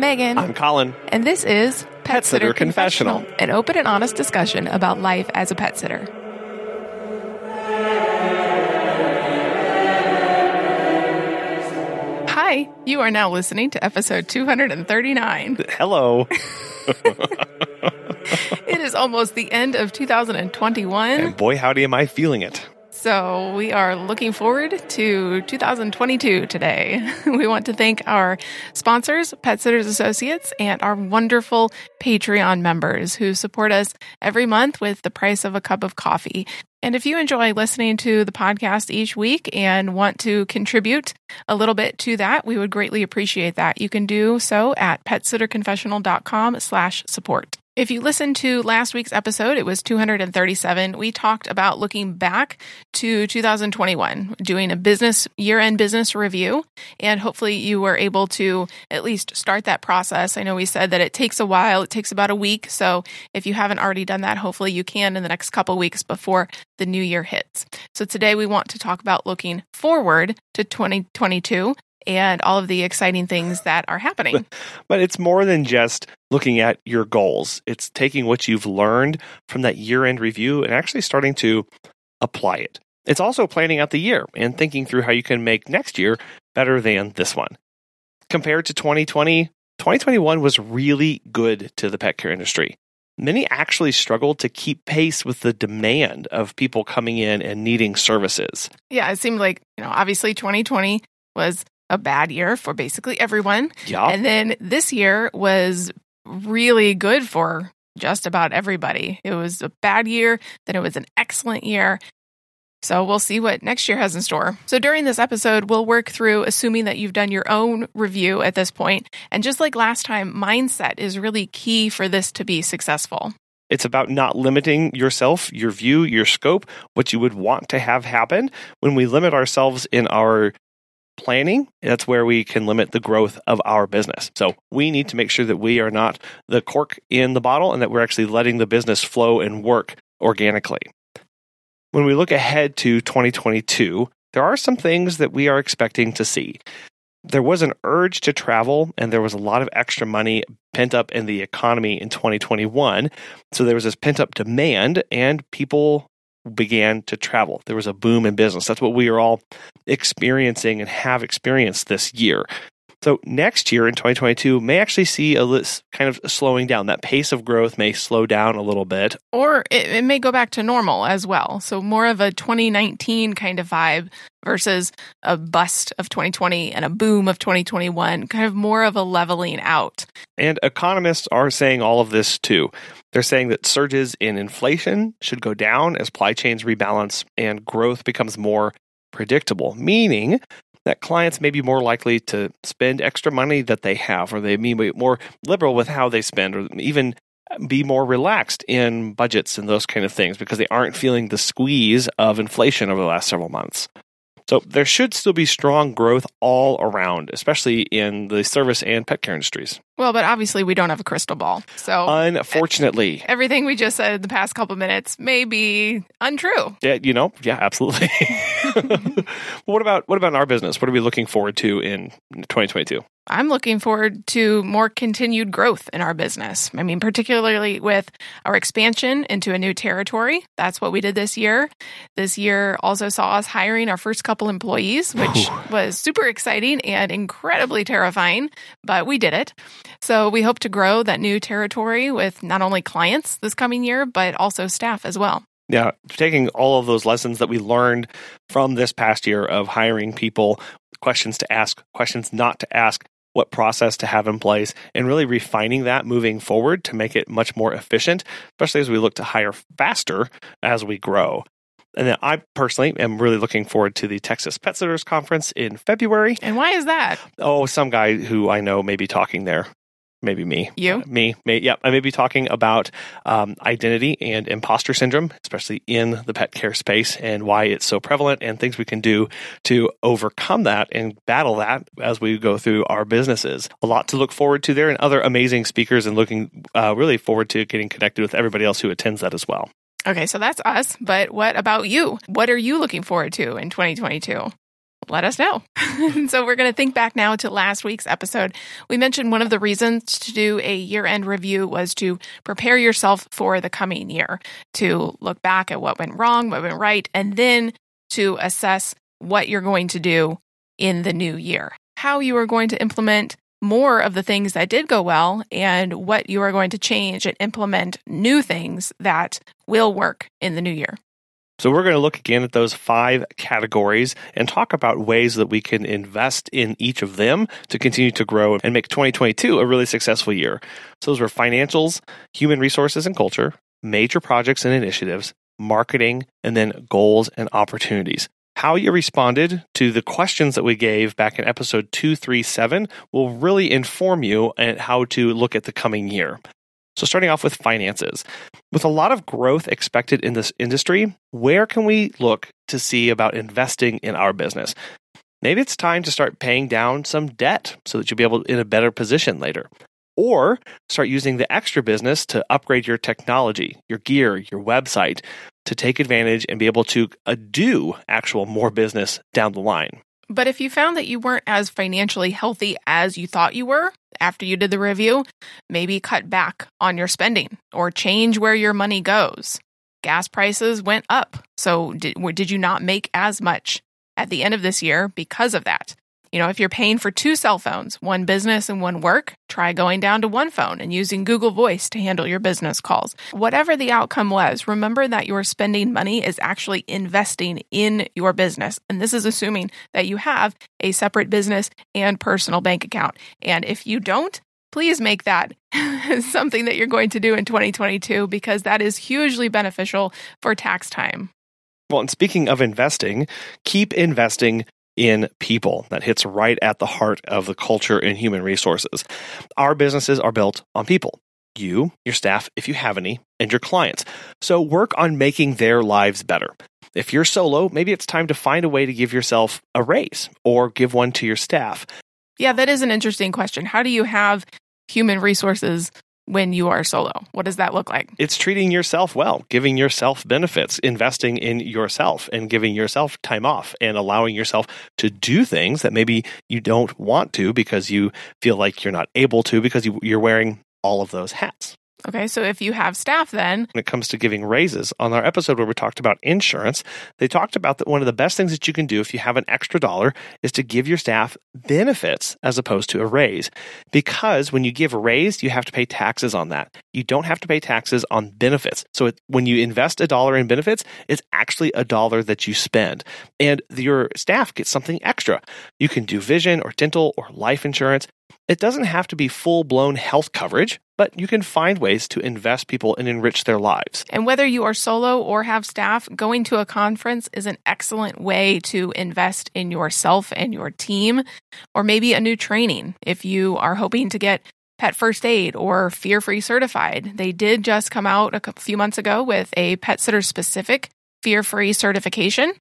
I'm Megan. I'm Colin. and this is Pet, Sitter Confessional. an open and honest discussion about life as a pet sitter. Hi, you are now listening to episode 239. Hello. It is almost the end of 2021. And boy, howdy, am I feeling it. So we are looking forward to 2022 today. We want to thank our sponsors, Pet Sitters Associates, and our wonderful Patreon members who support us every month with the price of a cup of coffee. And if you enjoy listening to the podcast each week and want to contribute a little bit to that, we would greatly appreciate that. You can do so at petsitterconfessional.com slash support. If you listened to last week's episode, it was 237. We talked about looking back to 2021, doing a business year end business review. And hopefully you were able to at least start that process. I know we said that it takes a while, it takes about a week. So if you haven't already done that, hopefully you can in the next couple weeks before the new year hits. So today we want to talk about looking forward to 2022 and all of the exciting things that are happening. But it's more than just looking at your goals. It's taking what you've learned from that year end review and actually starting to apply it. It's also planning out the year and thinking through how you can make next year better than this one. Compared to 2020, 2021 was really good to the pet care industry. Many actually struggled to keep pace with the demand of people coming in and needing services. Yeah, it seemed like, you know, obviously 2020 was a bad year for basically everyone. Yeah. And then this year was really good for just about everybody. It was a bad year, then it was an excellent year. So we'll see what next year has in store. So during this episode, we'll work through assuming that you've done your own review at this point. And just like last time, mindset is really key for this to be successful. It's about not limiting yourself, your view, your scope, what you would want to have happen. When we limit ourselves in our planning, that's where we can limit the growth of our business. So we need to make sure that we are not the cork in the bottle and that we're actually letting the business flow and work organically. When we look ahead to 2022, there are some things that we are expecting to see. There was an urge to travel, and there was a lot of extra money pent up in the economy in 2021. So there was this pent up demand, and people began to travel. There was a boom in business. That's what we are all experiencing and have experienced this year. So next year in 2022 may actually see a lis- kind of slowing down. That pace of growth may slow down a little bit. Or it, it may go back to normal as well. So more of a 2019 kind of vibe versus a bust of 2020 and a boom of 2021, kind of more of a leveling out. And economists are saying all of this too. They're saying that surges in inflation should go down as supply chains rebalance and growth becomes more predictable, meaning that clients may be more likely to spend extra money that they have, or they may be more liberal with how they spend, or even be more relaxed in budgets and those kind of things because they aren't feeling the squeeze of inflation over the last several months. So there should still be strong growth all around, especially in the service and pet care industries. Well, but obviously we don't have a crystal ball. So eh, Unfortunately, everything we just said in the past couple minutes may be untrue. yeah, you know, yeah, absolutely. what about what about in our business? What are we looking forward to in 2022? I'm looking forward to more continued growth in our business. I mean, particularly with our expansion into a new territory. That's what we did this year. This year also saw us hiring our first couple employees, which was super exciting and incredibly terrifying, but we did it. So we hope to grow that new territory with not only clients this coming year, but also staff as well. Yeah, taking all of those lessons that we learned from this past year of hiring people, questions to ask, questions not to ask, what process to have in place, and really refining that moving forward to make it much more efficient, especially as we look to hire faster as we grow. And then I personally am really looking forward to the Texas Pet Sitters Conference in February. And why is that? Oh, some guy who I know may be talking there. Maybe me. You? Me. May, yep. I may be talking about um, identity and imposter syndrome, especially in the pet care space, and why it's so prevalent, and things we can do to overcome that and battle that as we go through our businesses. A lot to look forward to there, and other amazing speakers, and looking uh, really forward to getting connected with everybody else who attends that as well. Okay, so that's us. But what about you? What are you looking forward to in 2022? Let us know. so we're going to think back now to last week's episode. We mentioned one of the reasons to do a year-end review was to prepare yourself for the coming year, to look back at what went wrong, what went right, and then to assess what you're going to do in the new year. How you are going to implement more of the things that did go well and what you are going to change and implement new things that will work in the new year. So, we're going to look again at those five categories and talk about ways that we can invest in each of them to continue to grow and make 2022 a really successful year. So, those were financials, human resources and culture, major projects and initiatives, marketing, and then goals and opportunities. How you responded to the questions that we gave back in episode 237 will really inform you and how to look at the coming year. So, starting off with finances. With a lot of growth expected in this industry, where can we look to see about investing in our business? Maybe it's time to start paying down some debt so that you'll be able to, in a better position later. Or start using the extra business to upgrade your technology, your gear, your website to take advantage and be able to uh, do actual more business down the line. But if you found that you weren't as financially healthy as you thought you were after you did the review, maybe cut back on your spending or change where your money goes. Gas prices went up. So, did, did you not make as much at the end of this year because of that? You know, if you're paying for two cell phones, one business and one work, try going down to one phone and using Google Voice to handle your business calls. Whatever the outcome was, remember that your spending money is actually investing in your business. And this is assuming that you have a separate business and personal bank account. And if you don't, please make that something that you're going to do in 2022 because that is hugely beneficial for tax time. Well, and speaking of investing, keep investing in people. That hits right at the heart of the culture in human resources. Our businesses are built on people. You, your staff, if you have any, and your clients. So work on making their lives better. If you're solo, maybe it's time to find a way to give yourself a raise or give one to your staff. Yeah, that is an interesting question. How do you have human resources when you are solo? What does that look like? It's treating yourself well, giving yourself benefits, investing in yourself, and giving yourself time off and allowing yourself to do things that maybe you don't want to because you feel like you're not able to because you, are wearing all of those hats. Okay, so if you have staff, then when it comes to giving raises, on our episode where we talked about insurance, they talked about that one of the best things that you can do if you have an extra dollar is to give your staff benefits as opposed to a raise. Because when you give a raise, you have to pay taxes on that. You don't have to pay taxes on benefits. So it, when you invest a dollar in benefits, it's actually a dollar that you spend, and your staff gets something extra. You can do vision or dental or life insurance. It doesn't have to be full blown health coverage, but you can find ways to invest people and enrich their lives. And whether you are solo or have staff, going to a conference is an excellent way to invest in yourself and your team, or maybe a new training if you are hoping to get pet first aid or fear free certified. They did just come out a few months ago with a pet sitter specific fear free certification.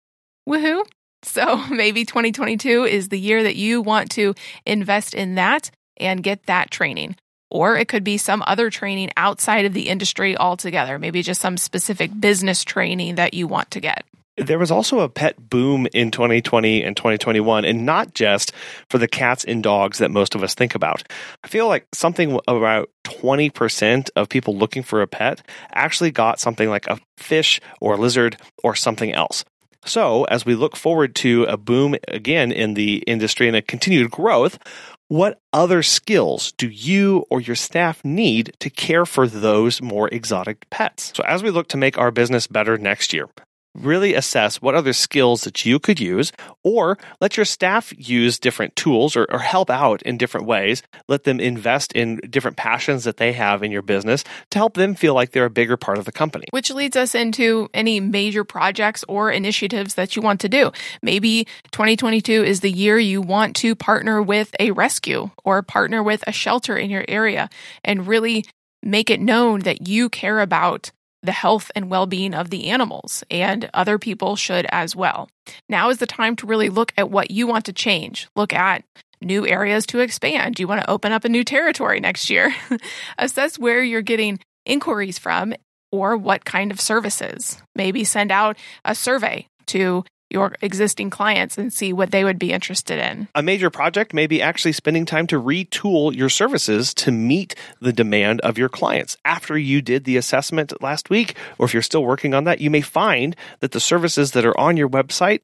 Woohoo! So maybe 2022 is the year that you want to invest in that and get that training. Or it could be some other training outside of the industry altogether, maybe just some specific business training that you want to get. There was also a pet boom in 2020 and 2021, and not just for the cats and dogs that most of us think about. I feel like something about 20% of people looking for a pet actually got something like a fish or a lizard or something else. So, as we look forward to a boom again in the industry and a continued growth, what other skills do you or your staff need to care for those more exotic pets? So, as we look to make our business better next year, really assess what other skills that you could use, or let your staff use different tools or, or, help out in different ways. Let them invest in different passions that they have in your business to help them feel like they're a bigger part of the company. Which leads us into any major projects or initiatives that you want to do. Maybe 2022 is the year you want to partner with a rescue or partner with a shelter in your area and really make it known that you care about the health and well being of the animals, and other people should as well. Now is the time to really look at what you want to change. Look at new areas to expand. Do you want to open up a new territory next year? Assess where you're getting inquiries from or what kind of services. Maybe send out a survey to your existing clients and see what they would be interested in. A major project may be actually spending time to retool your services to meet the demand of your clients. After you did the assessment last week, or if you're still working on that, you may find that the services that are on your website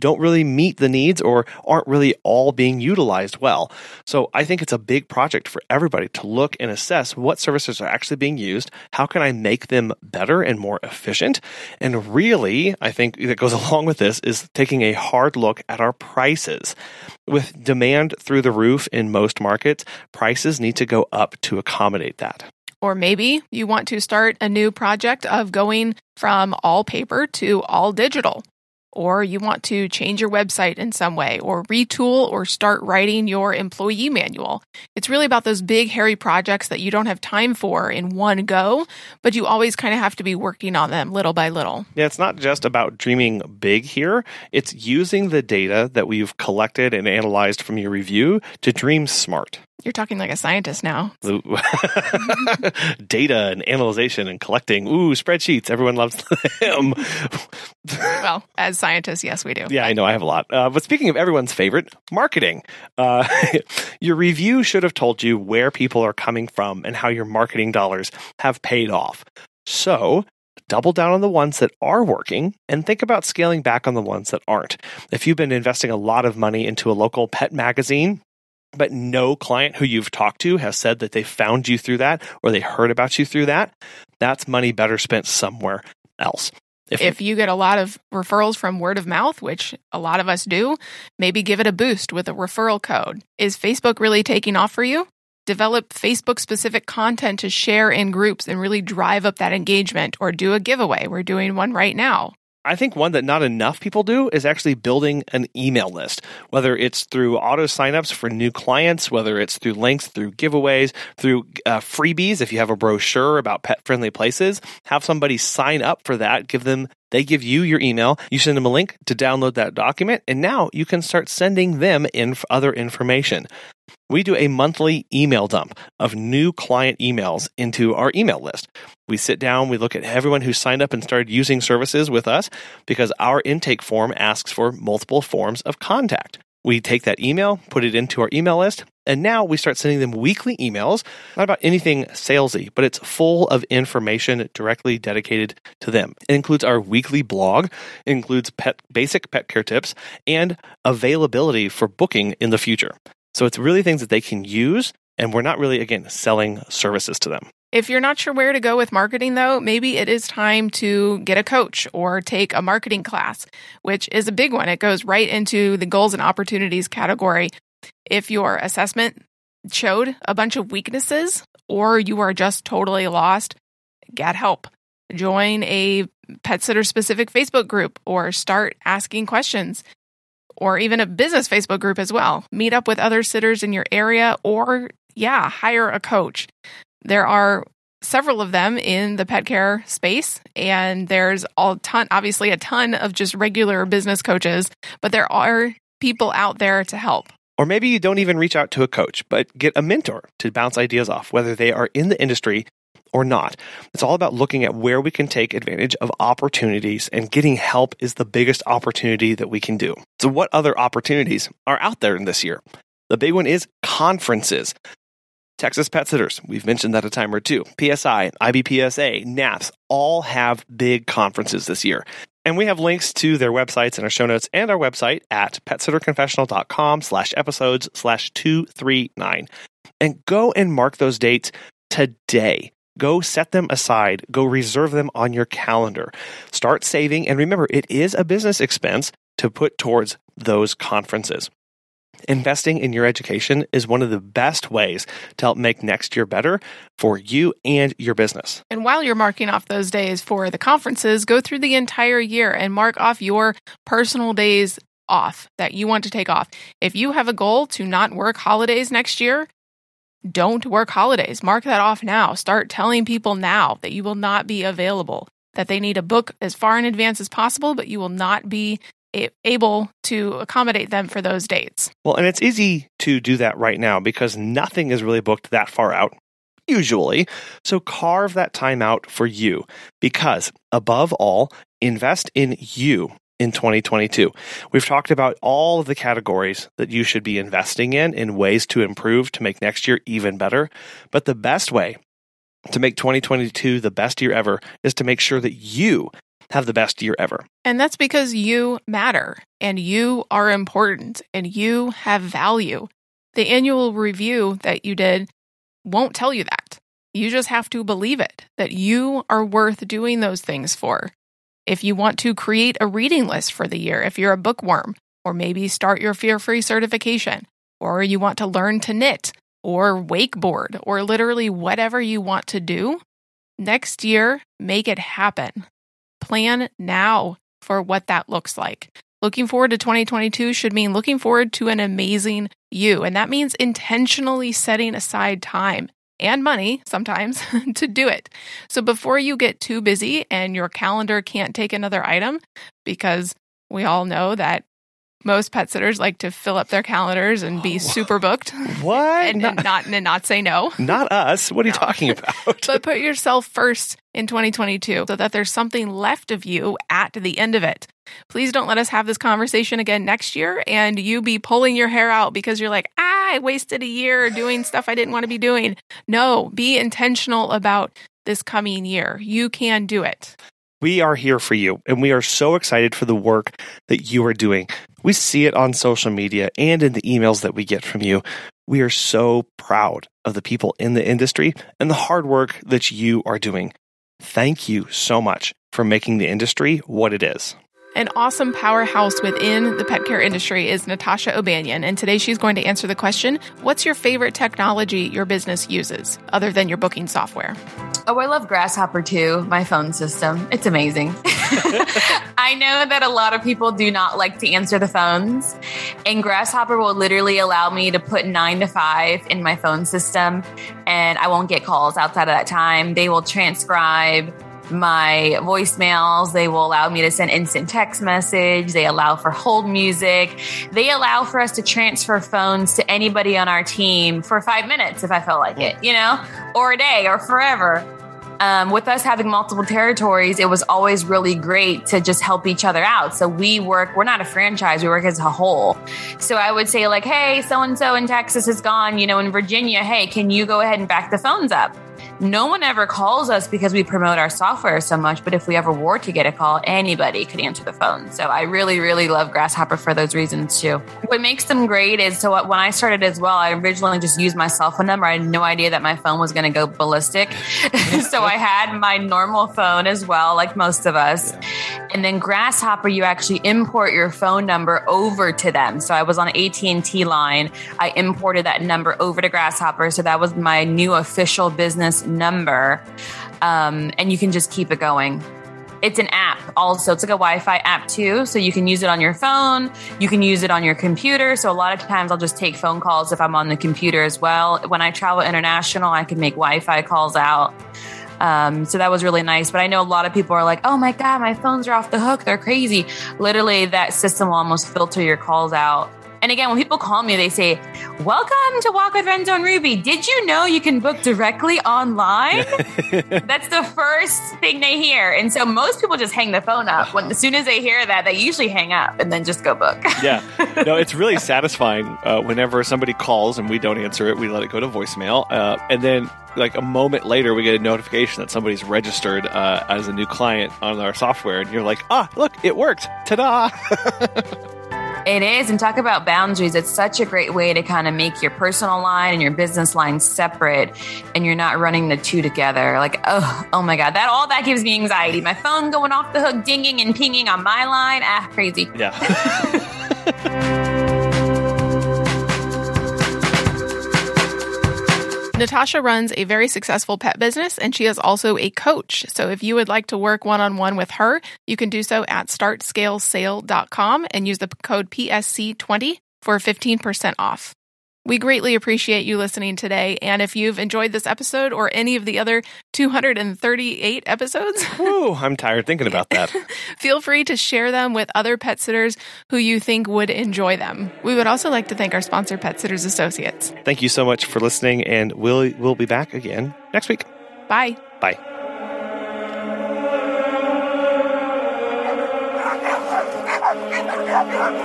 don't really meet the needs or aren't really all being utilized well. So I think it's a big project for everybody to look and assess what services are actually being used. How can I make them better and more efficient? And really, I think that goes along with this is taking a hard look at our prices. With demand through the roof in most markets, prices need to go up to accommodate that. Or maybe you want to start a new project of going from all paper to all digital or you want to change your website in some way, or retool or start writing your employee manual. It's really about those big, hairy projects that you don't have time for in one go, but you always kind of have to be working on them little by little. Yeah, it's not just about dreaming big here, it's using the data that we've collected and analyzed from your review to dream smart. You're talking like a scientist now. Data and analyzation and collecting. Ooh, spreadsheets. Everyone loves them. well, as scientists, yes, we do. Yeah, I know. I have a lot. Uh, but speaking of everyone's favorite, marketing. Uh, your review should have told you where people are coming from and how your marketing dollars have paid off. So double down on the ones that are working and think about scaling back on the ones that aren't. If you've been investing a lot of money into a local pet magazine, but no client who you've talked to has said that they found you through that or they heard about you through that, that's money better spent somewhere else. If, if, you get a lot of referrals from word of mouth, which a lot of us do, maybe give it a boost with a referral code. Is Facebook really taking off for you? Develop Facebook specific content to share in groups and really drive up that engagement or do a giveaway. We're doing one right now. I think one that not enough people do is actually building an email list, whether it's through auto signups for new clients, whether it's through links, through giveaways, through uh, freebies. If you have a brochure about pet friendly places, have somebody sign up for that. Give them, they give you your email. You send them a link to download that document. And now you can start sending them in other information we do a monthly email dump of new client emails into our email list. We sit down, we look at everyone who signed up and started using services with us because our intake form asks for multiple forms of contact. We take that email, put it into our email list, and now we start sending them weekly emails, not about anything salesy, but it's full of information directly dedicated to them. It includes our weekly blog, includes pet, basic pet care tips, and availability for booking in the future. So it's really things that they can use, and we're not really, again, selling services to them. If you're not sure where to go with marketing, though, maybe it is time to get a coach or take a marketing class, which is a big one. It goes right into the goals and opportunities category. If your assessment showed a bunch of weaknesses or you are just totally lost, get help. Join a pet sitter specific Facebook group or start asking questions or even a business Facebook group as well. Meet up with other sitters in your area or, yeah, hire a coach. There are several of them in the pet care space and there's a ton obviously a ton of just regular business coaches but there are people out there to help or maybe you don't even reach out to a coach but get a mentor to bounce ideas off whether they are in the industry or not. It's all about looking at where we can take advantage of opportunities, and getting help is the biggest opportunity that we can do. So, what other opportunities are out there in this year? The big one is conferences. Texas Pet Sitters, we've mentioned that a time or two. PSI, IBPSA, NAPS all have big conferences this year. And we have links to their websites in our show notes and our website at petsitterconfessional.com slash episodes slash 239. And go and mark those dates today. Go set them aside. Go reserve them on your calendar. Start saving. And remember, it is a business expense to put towards those conferences. Investing in your education is one of the best ways to help make next year better for you and your business. And while you're marking off those days for the conferences, go through the entire year and mark off your personal days off that you want to take off. If you have a goal to not work holidays next year, don't work holidays. Mark that off now. Start telling people now that you will not be available, that they need to book as far in advance as possible, but you will not be able to accommodate them for those dates. Well, and it's easy to do that right now because nothing is really booked that far out, usually. So carve that time out for you because, above all, invest in you in 2022. We've talked about all of the categories that you should be investing in in ways to improve to make next year even better. But the best way to make 2022 the best year ever is to make sure that you have the best year ever. And that's because you matter and you are important and you have value. The annual review that you did won't tell you that. You just have to believe it that you are worth doing those things for. If you want to create a reading list for the year, if you're a bookworm, or maybe start your fear free certification, or you want to learn to knit, or wakeboard, or literally whatever you want to do, next year, make it happen. Plan now for what that looks like. Looking forward to 2022 should mean looking forward to an amazing you. And that means intentionally setting aside time and money sometimes to do it. So before you get too busy and your calendar can't take another item, because we all know that most pet sitters like to fill up their calendars and be super booked. What? and, and not and not say no. Not us. What are you talking about? but put yourself first in 2022 so that there's something left of you at the end of it. Please don't let us have this conversation again next year and you be pulling your hair out because you're like, ah, I wasted a year doing stuff I didn't want to be doing. No, be intentional about this coming year. You can do it. We are here for you, and we are so excited for the work that you are doing. We see it on social media and in the emails that we get from you. We are so proud of the people in the industry and the hard work that you are doing. Thank you so much for making the industry what it is. An awesome powerhouse within the pet care industry is Natasha O'Banion, and today she's going to answer the question What's your favorite technology your business uses, other than your booking software? Oh, I love Grasshopper too, my phone system. It's amazing. I know that a lot of people do not like to answer the phones, and Grasshopper will literally allow me to put nine to five in my phone system, and I won't get calls outside of that time. They will transcribe my voicemails. They will allow me to send instant text message. They allow for hold music. They allow for us to transfer phones to anybody on our team for five minutes if I felt like it, you know, or a day or forever. Um, with us having multiple territories, it was always really great to just help each other out. So we work, we're not a franchise, we work as a whole. So I would say, like, hey, so and so in Texas is gone, you know, in Virginia, hey, can you go ahead and back the phones up? No one ever calls us because we promote our software so much. But if we ever were to get a call, anybody could answer the phone. So I really, really love Grasshopper for those reasons too. What makes them great is so when I started as well, I originally just used my cell phone number. I had no idea that my phone was going to go ballistic. so I had my normal phone as well, like most of us. And then Grasshopper, you actually import your phone number over to them. So I was on AT&T line. I imported that number over to Grasshopper. So that was my new official business number. Um, and you can just keep it going. It's an app also. It's like a Wi Fi app too. So you can use it on your phone. You can use it on your computer. So a lot of times I'll just take phone calls if I'm on the computer as well. When I travel international, I can make Wi Fi calls out. Um, so that was really nice. But I know a lot of people are like, oh my God, my phones are off the hook. They're crazy. Literally, that system will almost filter your calls out and again, when people call me, they say, Welcome to Walk with Renzo and Ruby. Did you know you can book directly online? That's the first thing they hear. And so most people just hang the phone up. When as soon as they hear that, they usually hang up and then just go book. yeah. No, it's really satisfying uh, whenever somebody calls and we don't answer it, we let it go to voicemail. Uh, and then like a moment later, we get a notification that somebody's registered uh, as a new client on our software, and you're like, ah, look, it worked! Ta-da! It is. And talk about boundaries. It's such a great way to kind of make your personal line and your business line separate and you're not running the two together. Like, oh, oh my God. That all that gives me anxiety. My phone going off the hook, dinging and pinging on my line. Ah, crazy. Yeah. Natasha runs a very successful pet business and she is also a coach. So if you would like to work one on one with her, you can do so at startscalesale.com and use the code PSC20 for 15% off. We greatly appreciate you listening today. And if you've enjoyed this episode or any of the other 238 episodes, Ooh, I'm tired thinking about that. feel free to share them with other pet sitters who you think would enjoy them. We would also like to thank our sponsor, Pet Sitters Associates. Thank you so much for listening, and we'll, we'll be back again next week. Bye. Bye.